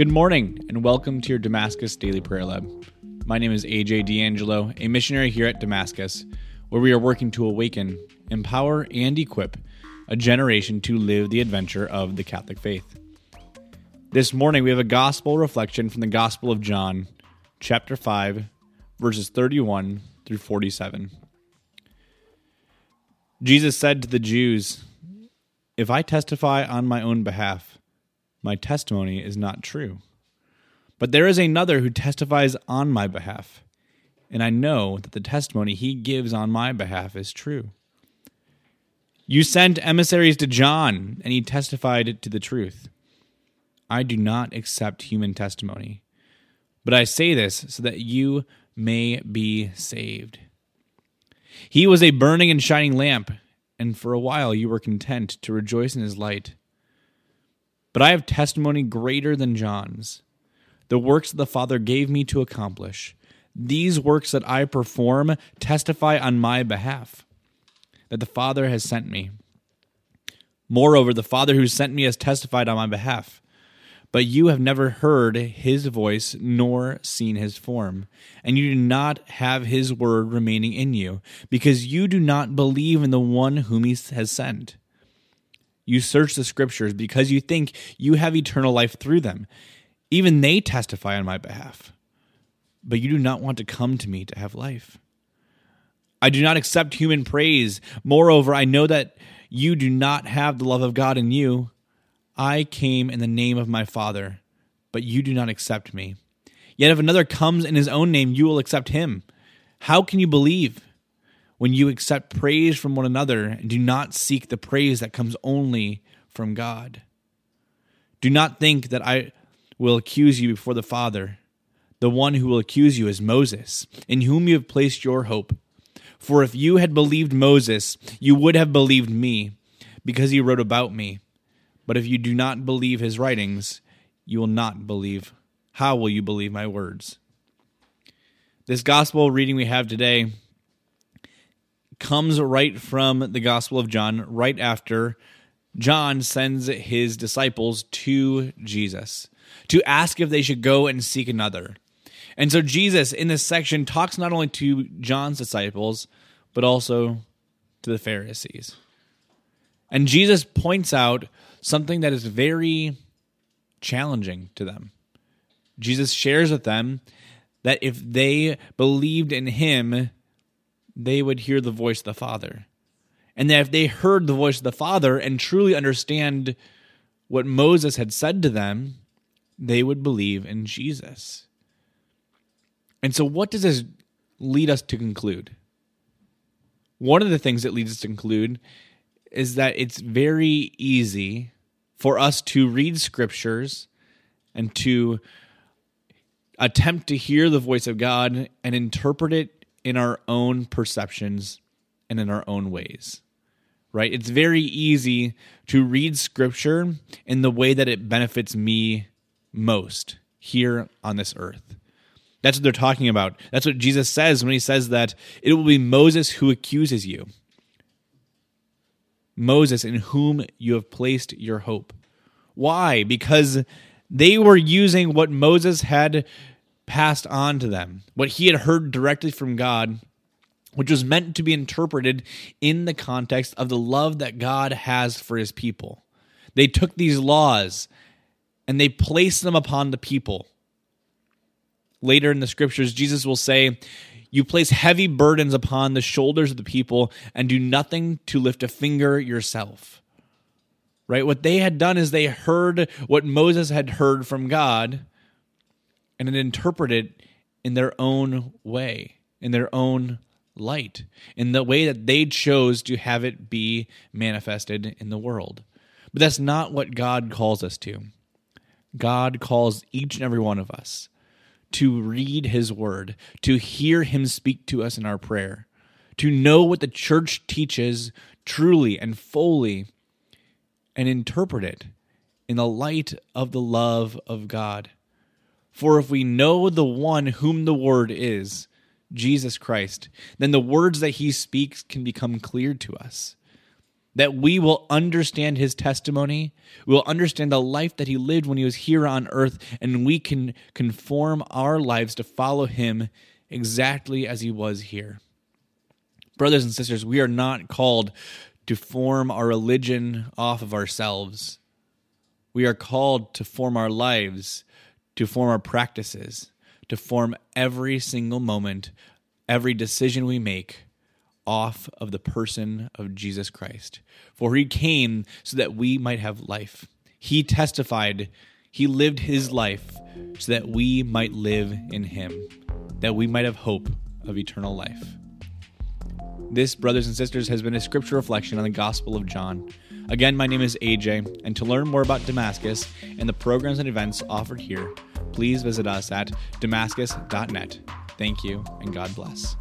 Good morning, and welcome to your Damascus Daily Prayer Lab. My name is AJ D'Angelo, a missionary here at Damascus, where we are working to awaken, empower, and equip a generation to live the adventure of the Catholic faith. This morning, we have a gospel reflection from the Gospel of John, chapter 5, verses 31 through 47. Jesus said to the Jews, If I testify on my own behalf, my testimony is not true. But there is another who testifies on my behalf, and I know that the testimony he gives on my behalf is true. You sent emissaries to John, and he testified to the truth. I do not accept human testimony, but I say this so that you may be saved. He was a burning and shining lamp, and for a while you were content to rejoice in his light. But I have testimony greater than John's the works that the Father gave me to accomplish. These works that I perform testify on my behalf that the Father has sent me. Moreover, the Father who sent me has testified on my behalf. But you have never heard his voice nor seen his form, and you do not have his word remaining in you, because you do not believe in the one whom he has sent. You search the scriptures because you think you have eternal life through them. Even they testify on my behalf. But you do not want to come to me to have life. I do not accept human praise. Moreover, I know that you do not have the love of God in you. I came in the name of my Father, but you do not accept me. Yet if another comes in his own name, you will accept him. How can you believe? When you accept praise from one another and do not seek the praise that comes only from God. Do not think that I will accuse you before the Father. The one who will accuse you is Moses, in whom you have placed your hope. For if you had believed Moses, you would have believed me, because he wrote about me. But if you do not believe his writings, you will not believe. How will you believe my words? This gospel reading we have today comes right from the Gospel of John, right after John sends his disciples to Jesus to ask if they should go and seek another. And so Jesus in this section talks not only to John's disciples, but also to the Pharisees. And Jesus points out something that is very challenging to them. Jesus shares with them that if they believed in him, they would hear the voice of the Father. And that if they heard the voice of the Father and truly understand what Moses had said to them, they would believe in Jesus. And so, what does this lead us to conclude? One of the things that leads us to conclude is that it's very easy for us to read scriptures and to attempt to hear the voice of God and interpret it in our own perceptions and in our own ways. Right? It's very easy to read scripture in the way that it benefits me most here on this earth. That's what they're talking about. That's what Jesus says when he says that it will be Moses who accuses you. Moses, in whom you have placed your hope. Why? Because they were using what Moses had passed on to them, what he had heard directly from God, which was meant to be interpreted in the context of the love that God has for his people. They took these laws and they placed them upon the people. Later in the scriptures, Jesus will say, You place heavy burdens upon the shoulders of the people and do nothing to lift a finger yourself. Right? What they had done is they heard what Moses had heard from God and then interpret it in their own way, in their own light, in the way that they chose to have it be manifested in the world. But that's not what God calls us to. God calls each and every one of us to read his word, to hear him speak to us in our prayer, to know what the church teaches truly and fully, and interpret it in the light of the love of God. For if we know the one whom the Word is, Jesus Christ, then the words that he speaks can become clear to us. that we will understand his testimony. We will understand the life that he lived when he was here on earth, and we can conform our lives to follow him exactly as he was here. Brothers and sisters, we are not called to form our religion off of ourselves. We are called to form our lives, to form our practices, to form every single moment, every decision we make off of the person of Jesus Christ. For he came so that we might have life. He testified, he lived his life so that we might live in him, that we might have hope of eternal life. This, brothers and sisters, has been a scripture reflection on the Gospel of John. Again, my name is AJ, and to learn more about Damascus and the programs and events offered here, please visit us at damascus.net. Thank you, and God bless.